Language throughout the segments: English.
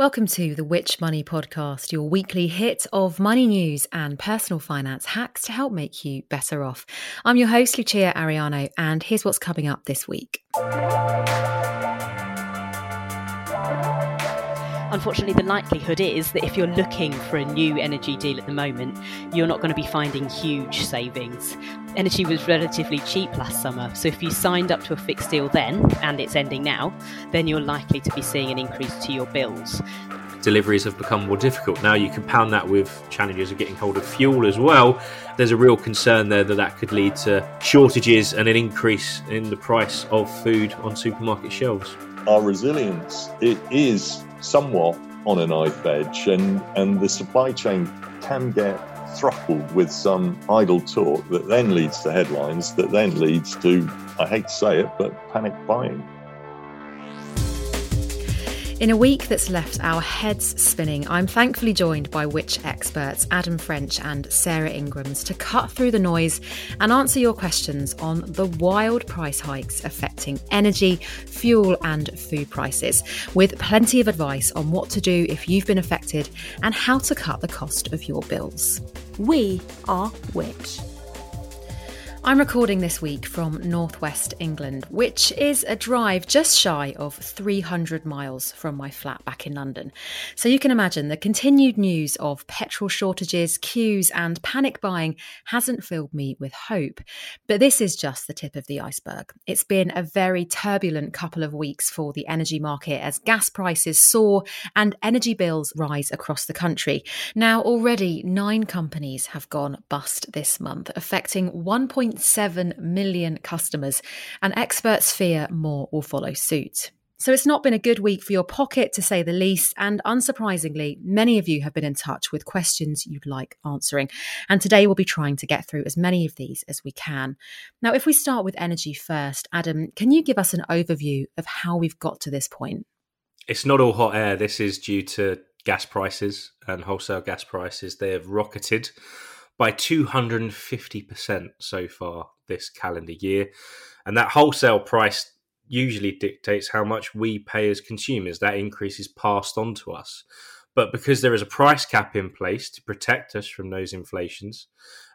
Welcome to the Which Money Podcast, your weekly hit of money news and personal finance hacks to help make you better off. I'm your host, Lucia Ariano, and here's what's coming up this week. Unfortunately, the likelihood is that if you're looking for a new energy deal at the moment, you're not going to be finding huge savings. Energy was relatively cheap last summer, so if you signed up to a fixed deal then, and it's ending now, then you're likely to be seeing an increase to your bills deliveries have become more difficult. Now you compound that with challenges of getting hold of fuel as well. There's a real concern there that that could lead to shortages and an increase in the price of food on supermarket shelves. Our resilience it is somewhat on a knife edge, and, and the supply chain can get throttled with some idle talk that then leads to headlines, that then leads to, I hate to say it, but panic buying. In a week that's left our heads spinning, I'm thankfully joined by Which experts Adam French and Sarah Ingrams to cut through the noise and answer your questions on the wild price hikes affecting energy, fuel, and food prices, with plenty of advice on what to do if you've been affected and how to cut the cost of your bills. We are Which. I'm recording this week from northwest England, which is a drive just shy of 300 miles from my flat back in London. So you can imagine the continued news of petrol shortages, queues, and panic buying hasn't filled me with hope. But this is just the tip of the iceberg. It's been a very turbulent couple of weeks for the energy market as gas prices soar and energy bills rise across the country. Now, already nine companies have gone bust this month, affecting 1. 1.7 million customers, and experts fear more will follow suit. So it's not been a good week for your pocket, to say the least. And unsurprisingly, many of you have been in touch with questions you'd like answering. And today we'll be trying to get through as many of these as we can. Now, if we start with energy first, Adam, can you give us an overview of how we've got to this point? It's not all hot air. This is due to gas prices and wholesale gas prices. They have rocketed by 250% so far this calendar year. And that wholesale price usually dictates how much we pay as consumers. That increase is passed on to us. But because there is a price cap in place to protect us from those inflations,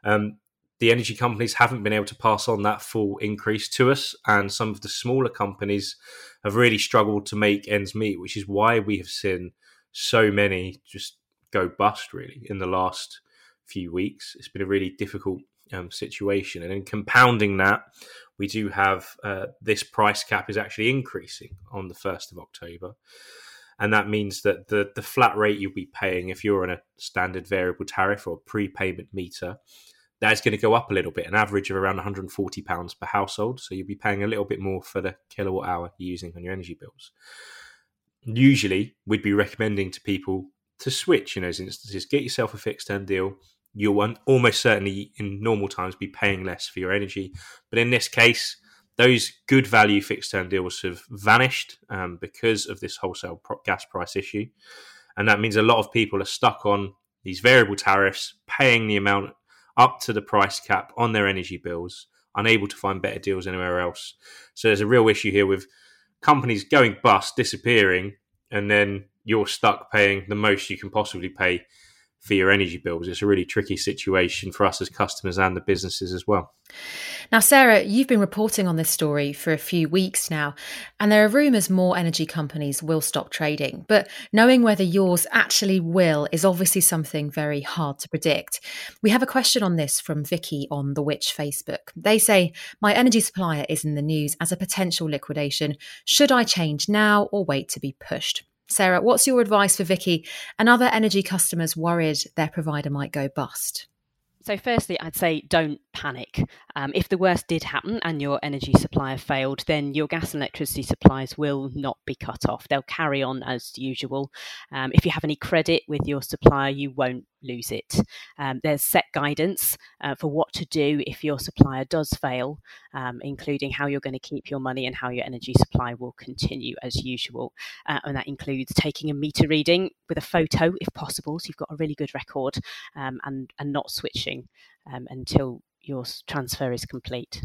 um, the energy companies haven't been able to pass on that full increase to us. And some of the smaller companies have really struggled to make ends meet, which is why we have seen so many just go bust really in the last few weeks. It's been a really difficult um, situation, and in compounding that, we do have uh, this price cap is actually increasing on the first of October, and that means that the the flat rate you'll be paying if you're on a standard variable tariff or prepayment meter. That's going to go up a little bit, an average of around 140 pounds per household. So you'll be paying a little bit more for the kilowatt hour you're using on your energy bills. Usually, we'd be recommending to people to switch in those instances. Get yourself a fixed term deal, you'll almost certainly in normal times be paying less for your energy. But in this case, those good value fixed term deals have vanished um, because of this wholesale gas price issue. And that means a lot of people are stuck on these variable tariffs, paying the amount up to the price cap on their energy bills, unable to find better deals anywhere else. So there's a real issue here with companies going bust, disappearing, and then you're stuck paying the most you can possibly pay for your energy bills. It's a really tricky situation for us as customers and the businesses as well. Now, Sarah, you've been reporting on this story for a few weeks now, and there are rumours more energy companies will stop trading. But knowing whether yours actually will is obviously something very hard to predict. We have a question on this from Vicky on the Which Facebook. They say, My energy supplier is in the news as a potential liquidation. Should I change now or wait to be pushed? Sarah, what's your advice for Vicky and other energy customers worried their provider might go bust? So, firstly, I'd say don't panic. Um, if the worst did happen and your energy supplier failed, then your gas and electricity supplies will not be cut off. They'll carry on as usual. Um, if you have any credit with your supplier, you won't lose it. Um, there's set guidance uh, for what to do if your supplier does fail, um, including how you're going to keep your money and how your energy supply will continue as usual. Uh, and that includes taking a meter reading with a photo if possible, so you've got a really good record, um, and, and not switching um, until your transfer is complete.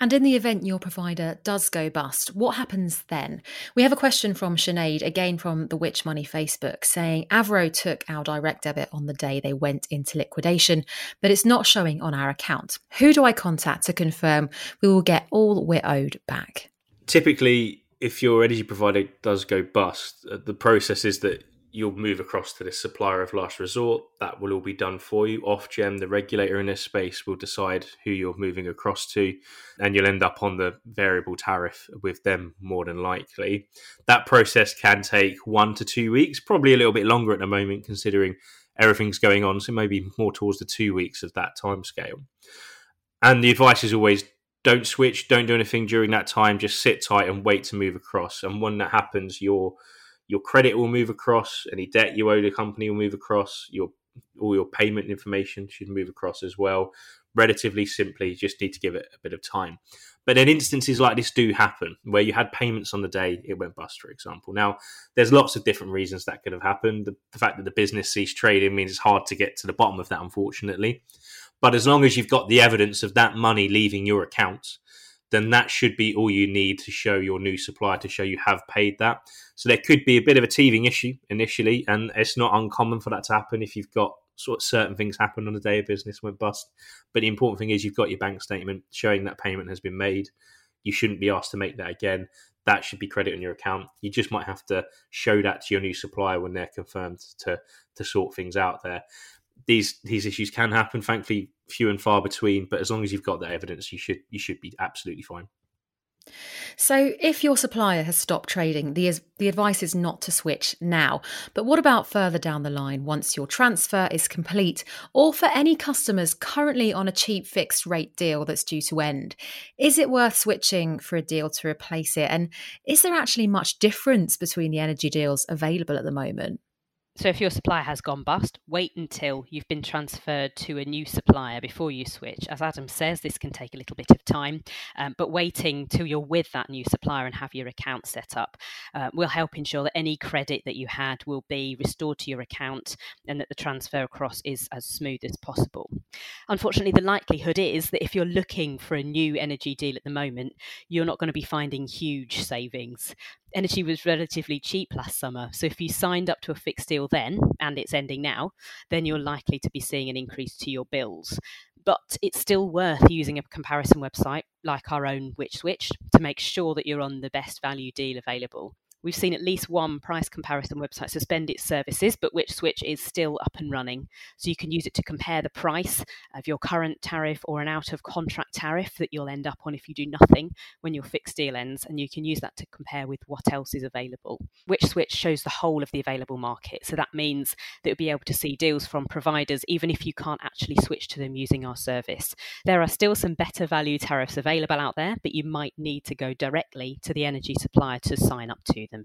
And in the event your provider does go bust, what happens then? We have a question from Sinead, again from the Which Money Facebook, saying Avro took our direct debit on the day they went into liquidation, but it's not showing on our account. Who do I contact to confirm we will get all we're owed back? Typically, if your energy provider does go bust, uh, the process is that you'll move across to the supplier of last resort. That will all be done for you. Ofgem, the regulator in this space, will decide who you're moving across to, and you'll end up on the variable tariff with them more than likely. That process can take one to two weeks, probably a little bit longer at the moment, considering everything's going on. So maybe more towards the two weeks of that time scale. And the advice is always don't switch, don't do anything during that time. Just sit tight and wait to move across. And when that happens, you're your credit will move across, any debt you owe the company will move across, your all your payment information should move across as well. Relatively simply, you just need to give it a bit of time. But then instances like this do happen where you had payments on the day it went bust, for example. Now, there's lots of different reasons that could have happened. The, the fact that the business ceased trading means it's hard to get to the bottom of that, unfortunately. But as long as you've got the evidence of that money leaving your account, then that should be all you need to show your new supplier to show you have paid that. So there could be a bit of a teething issue initially, and it's not uncommon for that to happen if you've got sort of certain things happen on the day of business went bust. But the important thing is you've got your bank statement showing that payment has been made. You shouldn't be asked to make that again. That should be credit on your account. You just might have to show that to your new supplier when they're confirmed to to sort things out there these these issues can happen. Thankfully, few and far between. But as long as you've got that evidence, you should you should be absolutely fine. So, if your supplier has stopped trading, the, the advice is not to switch now. But what about further down the line once your transfer is complete, or for any customers currently on a cheap fixed rate deal that's due to end? Is it worth switching for a deal to replace it? And is there actually much difference between the energy deals available at the moment? So, if your supplier has gone bust, wait until you've been transferred to a new supplier before you switch. As Adam says, this can take a little bit of time, um, but waiting till you're with that new supplier and have your account set up uh, will help ensure that any credit that you had will be restored to your account and that the transfer across is as smooth as possible. Unfortunately, the likelihood is that if you're looking for a new energy deal at the moment, you're not going to be finding huge savings energy was relatively cheap last summer. So if you signed up to a fixed deal then and it's ending now, then you're likely to be seeing an increase to your bills. But it's still worth using a comparison website like our own Which Switch to make sure that you're on the best value deal available. We've seen at least one price comparison website suspend its services, but Which Switch is still up and running. So you can use it to compare the price of your current tariff or an out of contract tariff that you'll end up on if you do nothing when your fixed deal ends. And you can use that to compare with what else is available. Which Switch shows the whole of the available market. So that means that you'll be able to see deals from providers even if you can't actually switch to them using our service. There are still some better value tariffs available out there, but you might need to go directly to the energy supplier to sign up to them.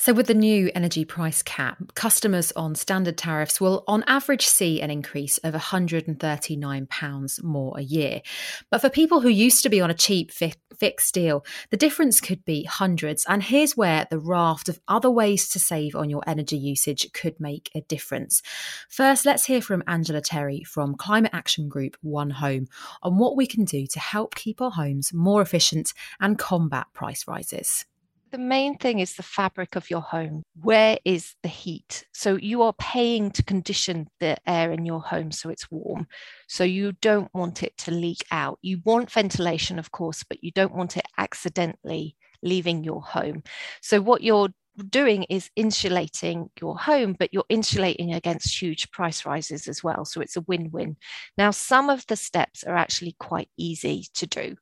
So, with the new energy price cap, customers on standard tariffs will on average see an increase of £139 more a year. But for people who used to be on a cheap fi- fixed deal, the difference could be hundreds. And here's where the raft of other ways to save on your energy usage could make a difference. First, let's hear from Angela Terry from climate action group One Home on what we can do to help keep our homes more efficient and combat price rises. The main thing is the fabric of your home. Where is the heat? So you are paying to condition the air in your home so it's warm. So you don't want it to leak out. You want ventilation, of course, but you don't want it accidentally leaving your home. So what you're doing is insulating your home, but you're insulating against huge price rises as well. So it's a win win. Now, some of the steps are actually quite easy to do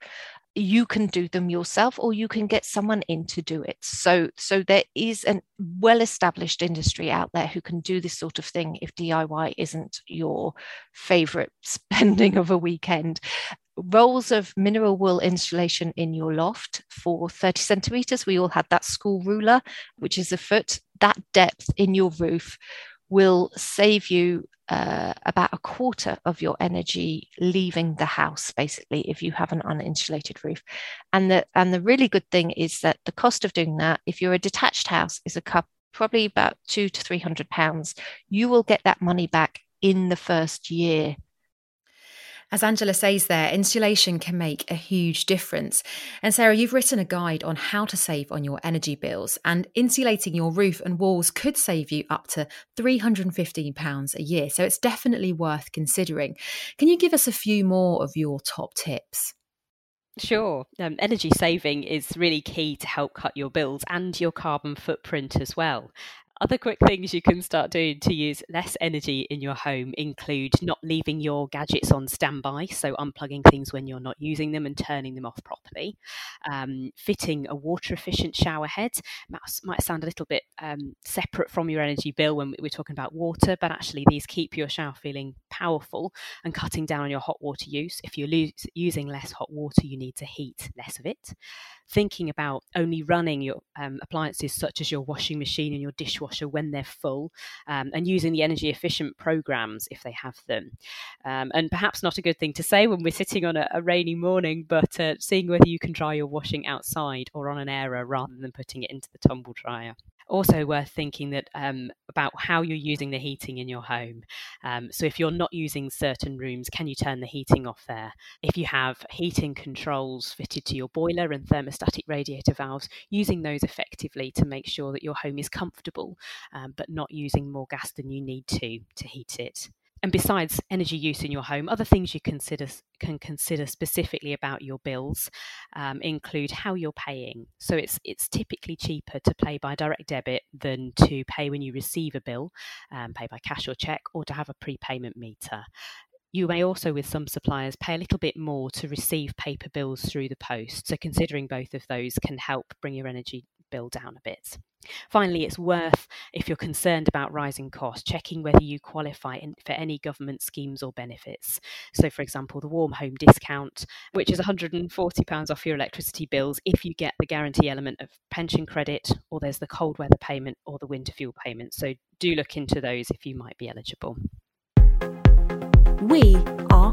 you can do them yourself or you can get someone in to do it. So so there is a well established industry out there who can do this sort of thing if diy isn't your favorite spending of a weekend. Rolls of mineral wool insulation in your loft for 30 centimeters. We all had that school ruler which is a foot. That depth in your roof will save you uh, about a quarter of your energy leaving the house basically if you have an uninsulated roof. And the and the really good thing is that the cost of doing that if you're a detached house is a cup probably about two to three hundred pounds. You will get that money back in the first year as Angela says there, insulation can make a huge difference. And Sarah, you've written a guide on how to save on your energy bills, and insulating your roof and walls could save you up to £315 a year. So it's definitely worth considering. Can you give us a few more of your top tips? Sure. Um, energy saving is really key to help cut your bills and your carbon footprint as well. Other quick things you can start doing to use less energy in your home include not leaving your gadgets on standby, so unplugging things when you're not using them and turning them off properly. Um, fitting a water efficient shower head might, might sound a little bit um, separate from your energy bill when we're talking about water, but actually these keep your shower feeling powerful and cutting down on your hot water use. If you're lo- using less hot water, you need to heat less of it thinking about only running your um, appliances such as your washing machine and your dishwasher when they're full um, and using the energy efficient programs if they have them. Um, and perhaps not a good thing to say when we're sitting on a, a rainy morning, but uh, seeing whether you can dry your washing outside or on an airer rather than putting it into the tumble dryer also worth thinking that um, about how you're using the heating in your home. Um, so if you're not using certain rooms, can you turn the heating off there? If you have heating controls fitted to your boiler and thermostatic radiator valves, using those effectively to make sure that your home is comfortable, um, but not using more gas than you need to to heat it and besides energy use in your home, other things you consider can consider specifically about your bills um, include how you're paying. So it's it's typically cheaper to pay by direct debit than to pay when you receive a bill, um, pay by cash or check, or to have a prepayment meter. You may also, with some suppliers, pay a little bit more to receive paper bills through the post. So, considering both of those can help bring your energy bill down a bit. Finally, it's worth, if you're concerned about rising costs, checking whether you qualify in, for any government schemes or benefits. So, for example, the warm home discount, which is £140 off your electricity bills if you get the guarantee element of pension credit, or there's the cold weather payment or the winter fuel payment. So, do look into those if you might be eligible. We are.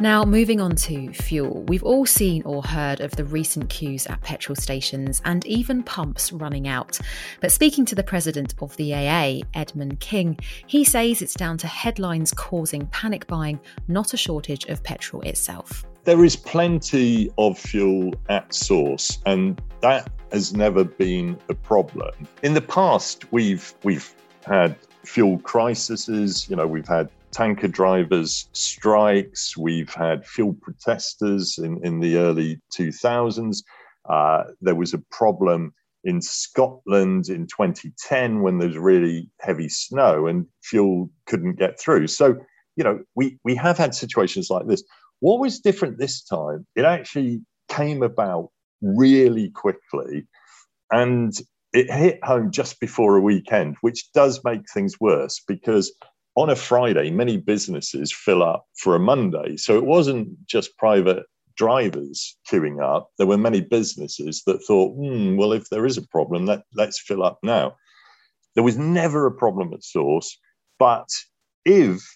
Now, moving on to fuel, we've all seen or heard of the recent queues at petrol stations and even pumps running out. But speaking to the president of the AA, Edmund King, he says it's down to headlines causing panic buying, not a shortage of petrol itself. There is plenty of fuel at source, and that has never been a problem. In the past, we've we've had fuel crises. You know, we've had tanker drivers strikes. We've had fuel protesters in, in the early 2000s. Uh, there was a problem in Scotland in 2010 when there was really heavy snow and fuel couldn't get through. So, you know, we, we have had situations like this. What was different this time? It actually came about really quickly and it hit home just before a weekend, which does make things worse because on a Friday, many businesses fill up for a Monday. So it wasn't just private drivers queuing up. There were many businesses that thought, hmm, well, if there is a problem, let, let's fill up now. There was never a problem at source. But if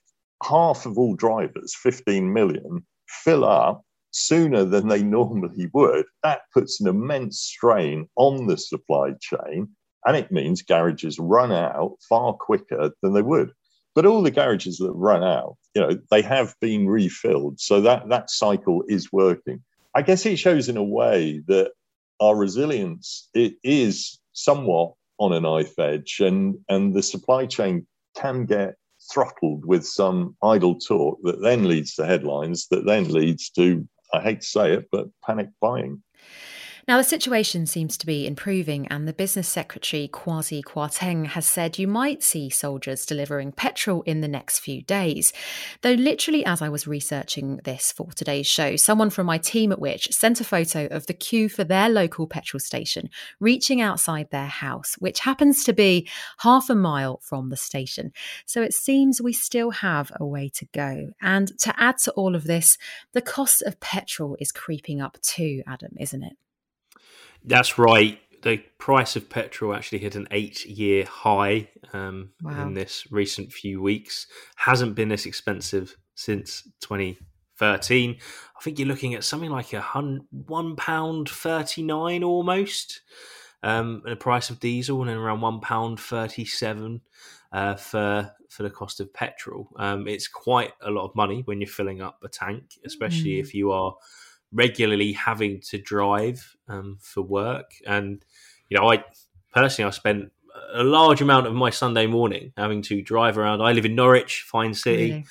half of all drivers, 15 million, fill up sooner than they normally would, that puts an immense strain on the supply chain. And it means garages run out far quicker than they would. But all the garages that run out, you know, they have been refilled. So that, that cycle is working. I guess it shows in a way that our resilience it is somewhat on a knife edge, and and the supply chain can get throttled with some idle talk that then leads to headlines that then leads to I hate to say it, but panic buying. Now, the situation seems to be improving, and the business secretary, Kwasi Kwarteng, has said you might see soldiers delivering petrol in the next few days. Though, literally, as I was researching this for today's show, someone from my team at Which sent a photo of the queue for their local petrol station reaching outside their house, which happens to be half a mile from the station. So it seems we still have a way to go. And to add to all of this, the cost of petrol is creeping up too, Adam, isn't it? That's right. The price of petrol actually hit an eight-year high um, wow. in this recent few weeks. Hasn't been this expensive since 2013. I think you're looking at something like a hun- one pound thirty-nine almost. Um, the price of diesel and then around one pound thirty-seven uh, for for the cost of petrol. Um, it's quite a lot of money when you're filling up a tank, especially mm. if you are regularly having to drive um, for work. And you know, I personally I spent a large amount of my Sunday morning having to drive around. I live in Norwich, fine city, really?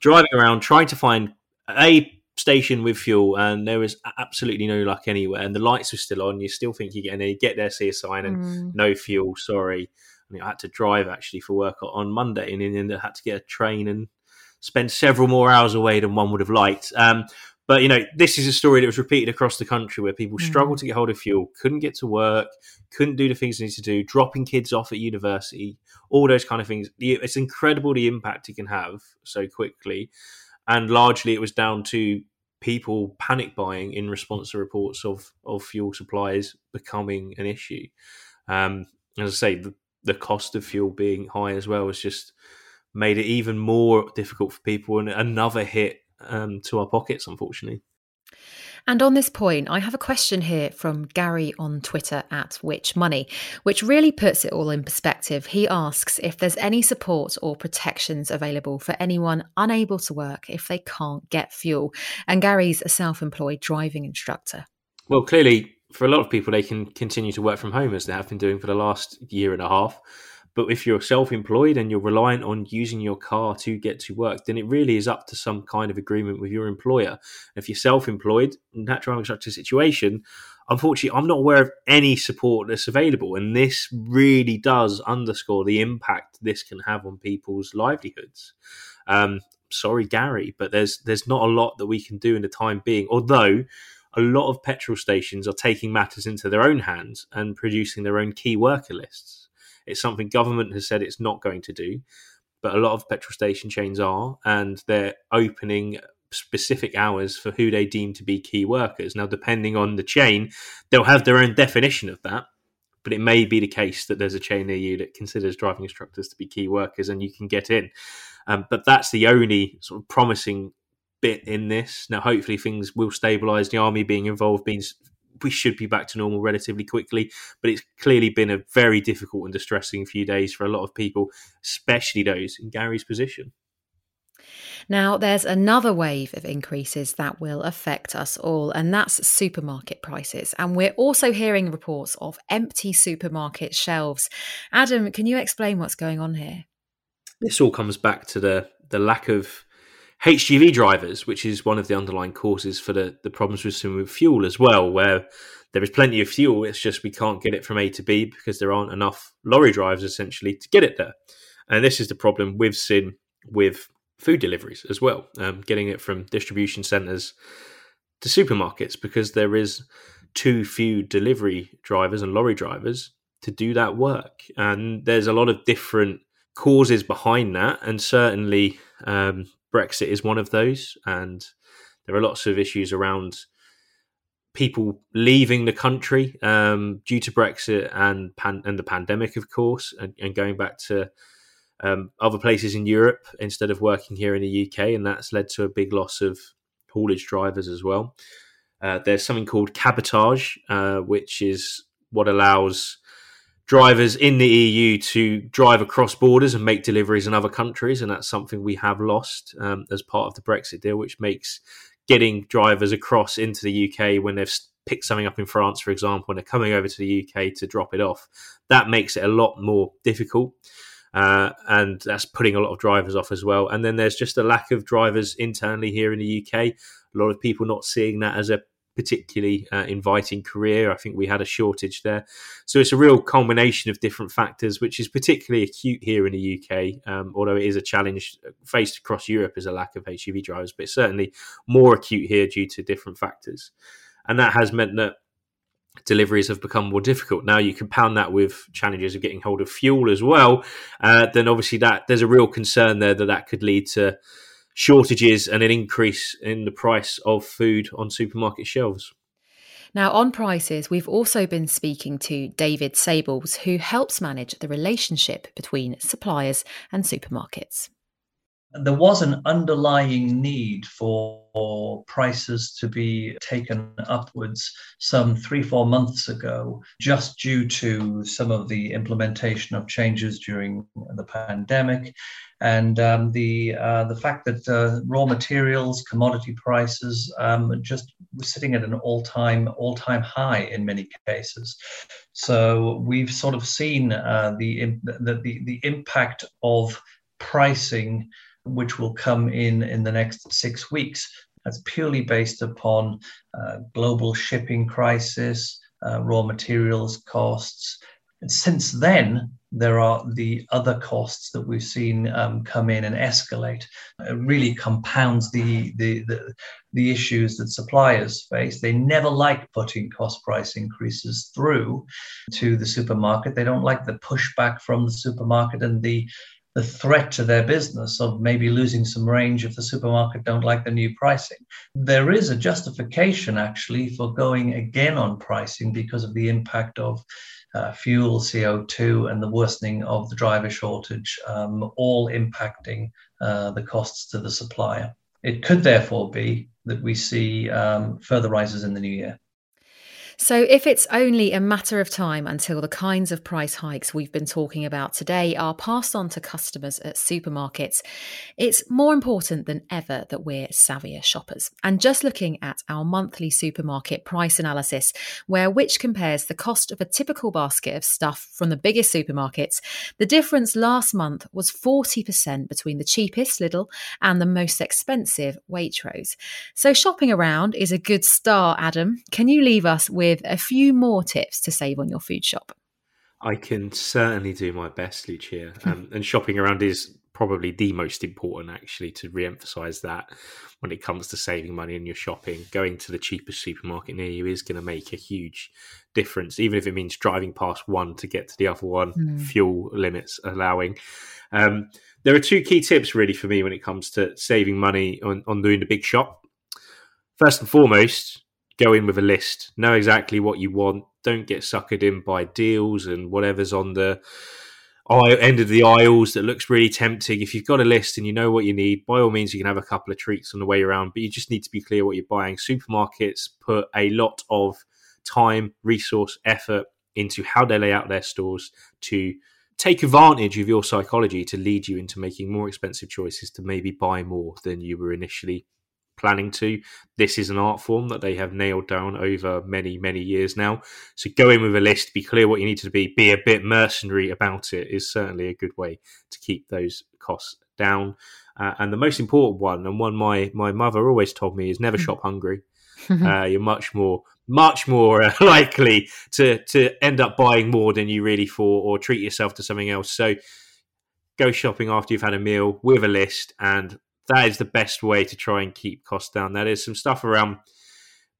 driving around trying to find a station with fuel, and there was absolutely no luck anywhere. And the lights were still on. You still think you're getting there, you get there, see a sign, and mm. no fuel. Sorry. I, mean, I had to drive actually for work on Monday, and then I had to get a train and spend several more hours away than one would have liked. Um, but you know, this is a story that was repeated across the country where people mm. struggled to get hold of fuel, couldn't get to work, couldn't do the things they need to do, dropping kids off at university, all those kind of things. It's incredible the impact it can have so quickly, and largely it was down to people panic buying in response to reports of of fuel supplies becoming an issue. Um, as I say, the, the cost of fuel being high as well has just made it even more difficult for people, and another hit um, to our pockets, unfortunately. And on this point, I have a question here from Gary on Twitter at Which Money, which really puts it all in perspective. He asks if there's any support or protections available for anyone unable to work if they can't get fuel. And Gary's a self employed driving instructor. Well, clearly, for a lot of people, they can continue to work from home as they have been doing for the last year and a half. But if you're self employed and you're reliant on using your car to get to work, then it really is up to some kind of agreement with your employer. If you're self employed, in that driving instructor situation, unfortunately, I'm not aware of any support that's available. And this really does underscore the impact this can have on people's livelihoods. Um, sorry, Gary, but there's there's not a lot that we can do in the time being. Although a lot of petrol stations are taking matters into their own hands and producing their own key worker lists. It's something government has said it's not going to do, but a lot of petrol station chains are, and they're opening specific hours for who they deem to be key workers. Now, depending on the chain, they'll have their own definition of that. But it may be the case that there's a chain near you that considers driving instructors to be key workers and you can get in. Um, but that's the only sort of promising bit in this. Now, hopefully, things will stabilise. The army being involved means we should be back to normal relatively quickly. But it's clearly been a very difficult and distressing few days for a lot of people, especially those in Gary's position. Now, there's another wave of increases that will affect us all, and that's supermarket prices. And we're also hearing reports of empty supermarket shelves. Adam, can you explain what's going on here? This all comes back to the the lack of HGV drivers, which is one of the underlying causes for the, the problems with some fuel as well, where there is plenty of fuel. It's just we can't get it from A to B because there aren't enough lorry drivers essentially to get it there. And this is the problem we've seen with food deliveries as well, um, getting it from distribution centres to supermarkets because there is too few delivery drivers and lorry drivers to do that work. And there's a lot of different causes behind that, and certainly um, Brexit is one of those, and there are lots of issues around people leaving the country um, due to Brexit and pan- and the pandemic, of course, and, and going back to um, other places in Europe instead of working here in the UK, and that's led to a big loss of haulage drivers as well. Uh, there's something called cabotage, uh, which is what allows drivers in the EU to drive across borders and make deliveries in other countries, and that's something we have lost um, as part of the Brexit deal, which makes getting drivers across into the UK when they've picked something up in France, for example, and they're coming over to the UK to drop it off. That makes it a lot more difficult. Uh, and that's putting a lot of drivers off as well. And then there's just a lack of drivers internally here in the UK. A lot of people not seeing that as a particularly uh, inviting career. I think we had a shortage there. So it's a real combination of different factors, which is particularly acute here in the UK, um, although it is a challenge faced across Europe as a lack of HGV drivers, but certainly more acute here due to different factors. And that has meant that deliveries have become more difficult. Now you compound that with challenges of getting hold of fuel as well. Uh, then obviously that there's a real concern there that that could lead to shortages and an increase in the price of food on supermarket shelves. Now, on prices, we've also been speaking to David Sables, who helps manage the relationship between suppliers and supermarkets there was an underlying need for prices to be taken upwards some three, four months ago, just due to some of the implementation of changes during the pandemic. And um, the uh, the fact that uh, raw materials, commodity prices, um, just were sitting at an all time all time high in many cases. So we've sort of seen uh, the the the impact of pricing which will come in in the next six weeks. That's purely based upon uh, global shipping crisis, uh, raw materials costs. And since then, there are the other costs that we've seen um, come in and escalate. It really compounds the, the, the, the, issues that suppliers face. They never like putting cost price increases through to the supermarket. They don't like the pushback from the supermarket and the the threat to their business of maybe losing some range if the supermarket don't like the new pricing. There is a justification actually for going again on pricing because of the impact of uh, fuel, CO2, and the worsening of the driver shortage, um, all impacting uh, the costs to the supplier. It could therefore be that we see um, further rises in the new year. So, if it's only a matter of time until the kinds of price hikes we've been talking about today are passed on to customers at supermarkets, it's more important than ever that we're savvier shoppers. And just looking at our monthly supermarket price analysis, where which compares the cost of a typical basket of stuff from the biggest supermarkets, the difference last month was 40% between the cheapest Lidl and the most expensive Waitrose. So, shopping around is a good start, Adam. Can you leave us with with a few more tips to save on your food shop? I can certainly do my best, Lucia. Um, and shopping around is probably the most important, actually, to re emphasize that when it comes to saving money in your shopping. Going to the cheapest supermarket near you is going to make a huge difference, even if it means driving past one to get to the other one, mm. fuel limits allowing. Um, there are two key tips, really, for me when it comes to saving money on, on doing the big shop. First and foremost, go in with a list, know exactly what you want. Don't get suckered in by deals and whatever's on the end of the aisles that looks really tempting. If you've got a list and you know what you need, by all means, you can have a couple of treats on the way around, but you just need to be clear what you're buying. Supermarkets put a lot of time, resource, effort into how they lay out their stores to take advantage of your psychology to lead you into making more expensive choices to maybe buy more than you were initially planning to. This is an art form that they have nailed down over many, many years now. So go in with a list, be clear what you need to be, be a bit mercenary about it is certainly a good way to keep those costs down. Uh, and the most important one, and one my my mother always told me, is never hmm. shop hungry. uh, you're much more much more uh, likely to to end up buying more than you really thought, or treat yourself to something else. So go shopping after you've had a meal with a list and that is the best way to try and keep costs down. There is some stuff around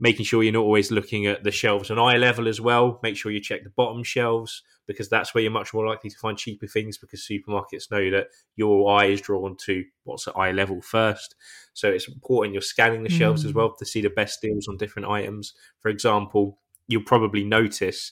making sure you're not always looking at the shelves on eye level as well. Make sure you check the bottom shelves because that's where you're much more likely to find cheaper things because supermarkets know that your eye is drawn to what's at eye level first. So it's important you're scanning the shelves mm. as well to see the best deals on different items. For example, you'll probably notice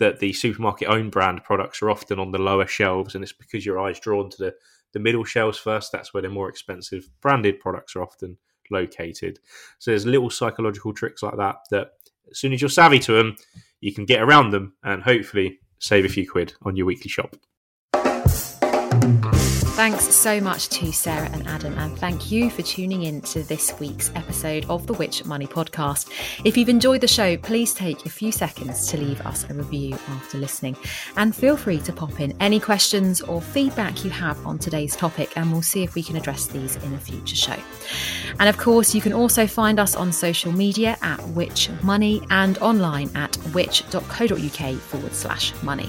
that the supermarket own brand products are often on the lower shelves and it's because your eye's drawn to the the middle shelves first. That's where the more expensive branded products are often located. So there's little psychological tricks like that that as soon as you're savvy to them, you can get around them and hopefully save a few quid on your weekly shop. Thanks so much to Sarah and Adam, and thank you for tuning in to this week's episode of the Which Money podcast. If you've enjoyed the show, please take a few seconds to leave us a review after listening. And feel free to pop in any questions or feedback you have on today's topic, and we'll see if we can address these in a future show. And of course, you can also find us on social media at Which Money and online at which.co.uk forward slash money.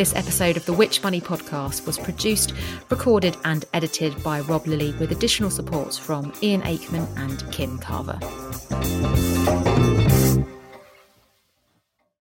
This episode of the Which Money podcast was produced, recorded, and edited by Rob Lilly with additional support from Ian Aikman and Kim Carver.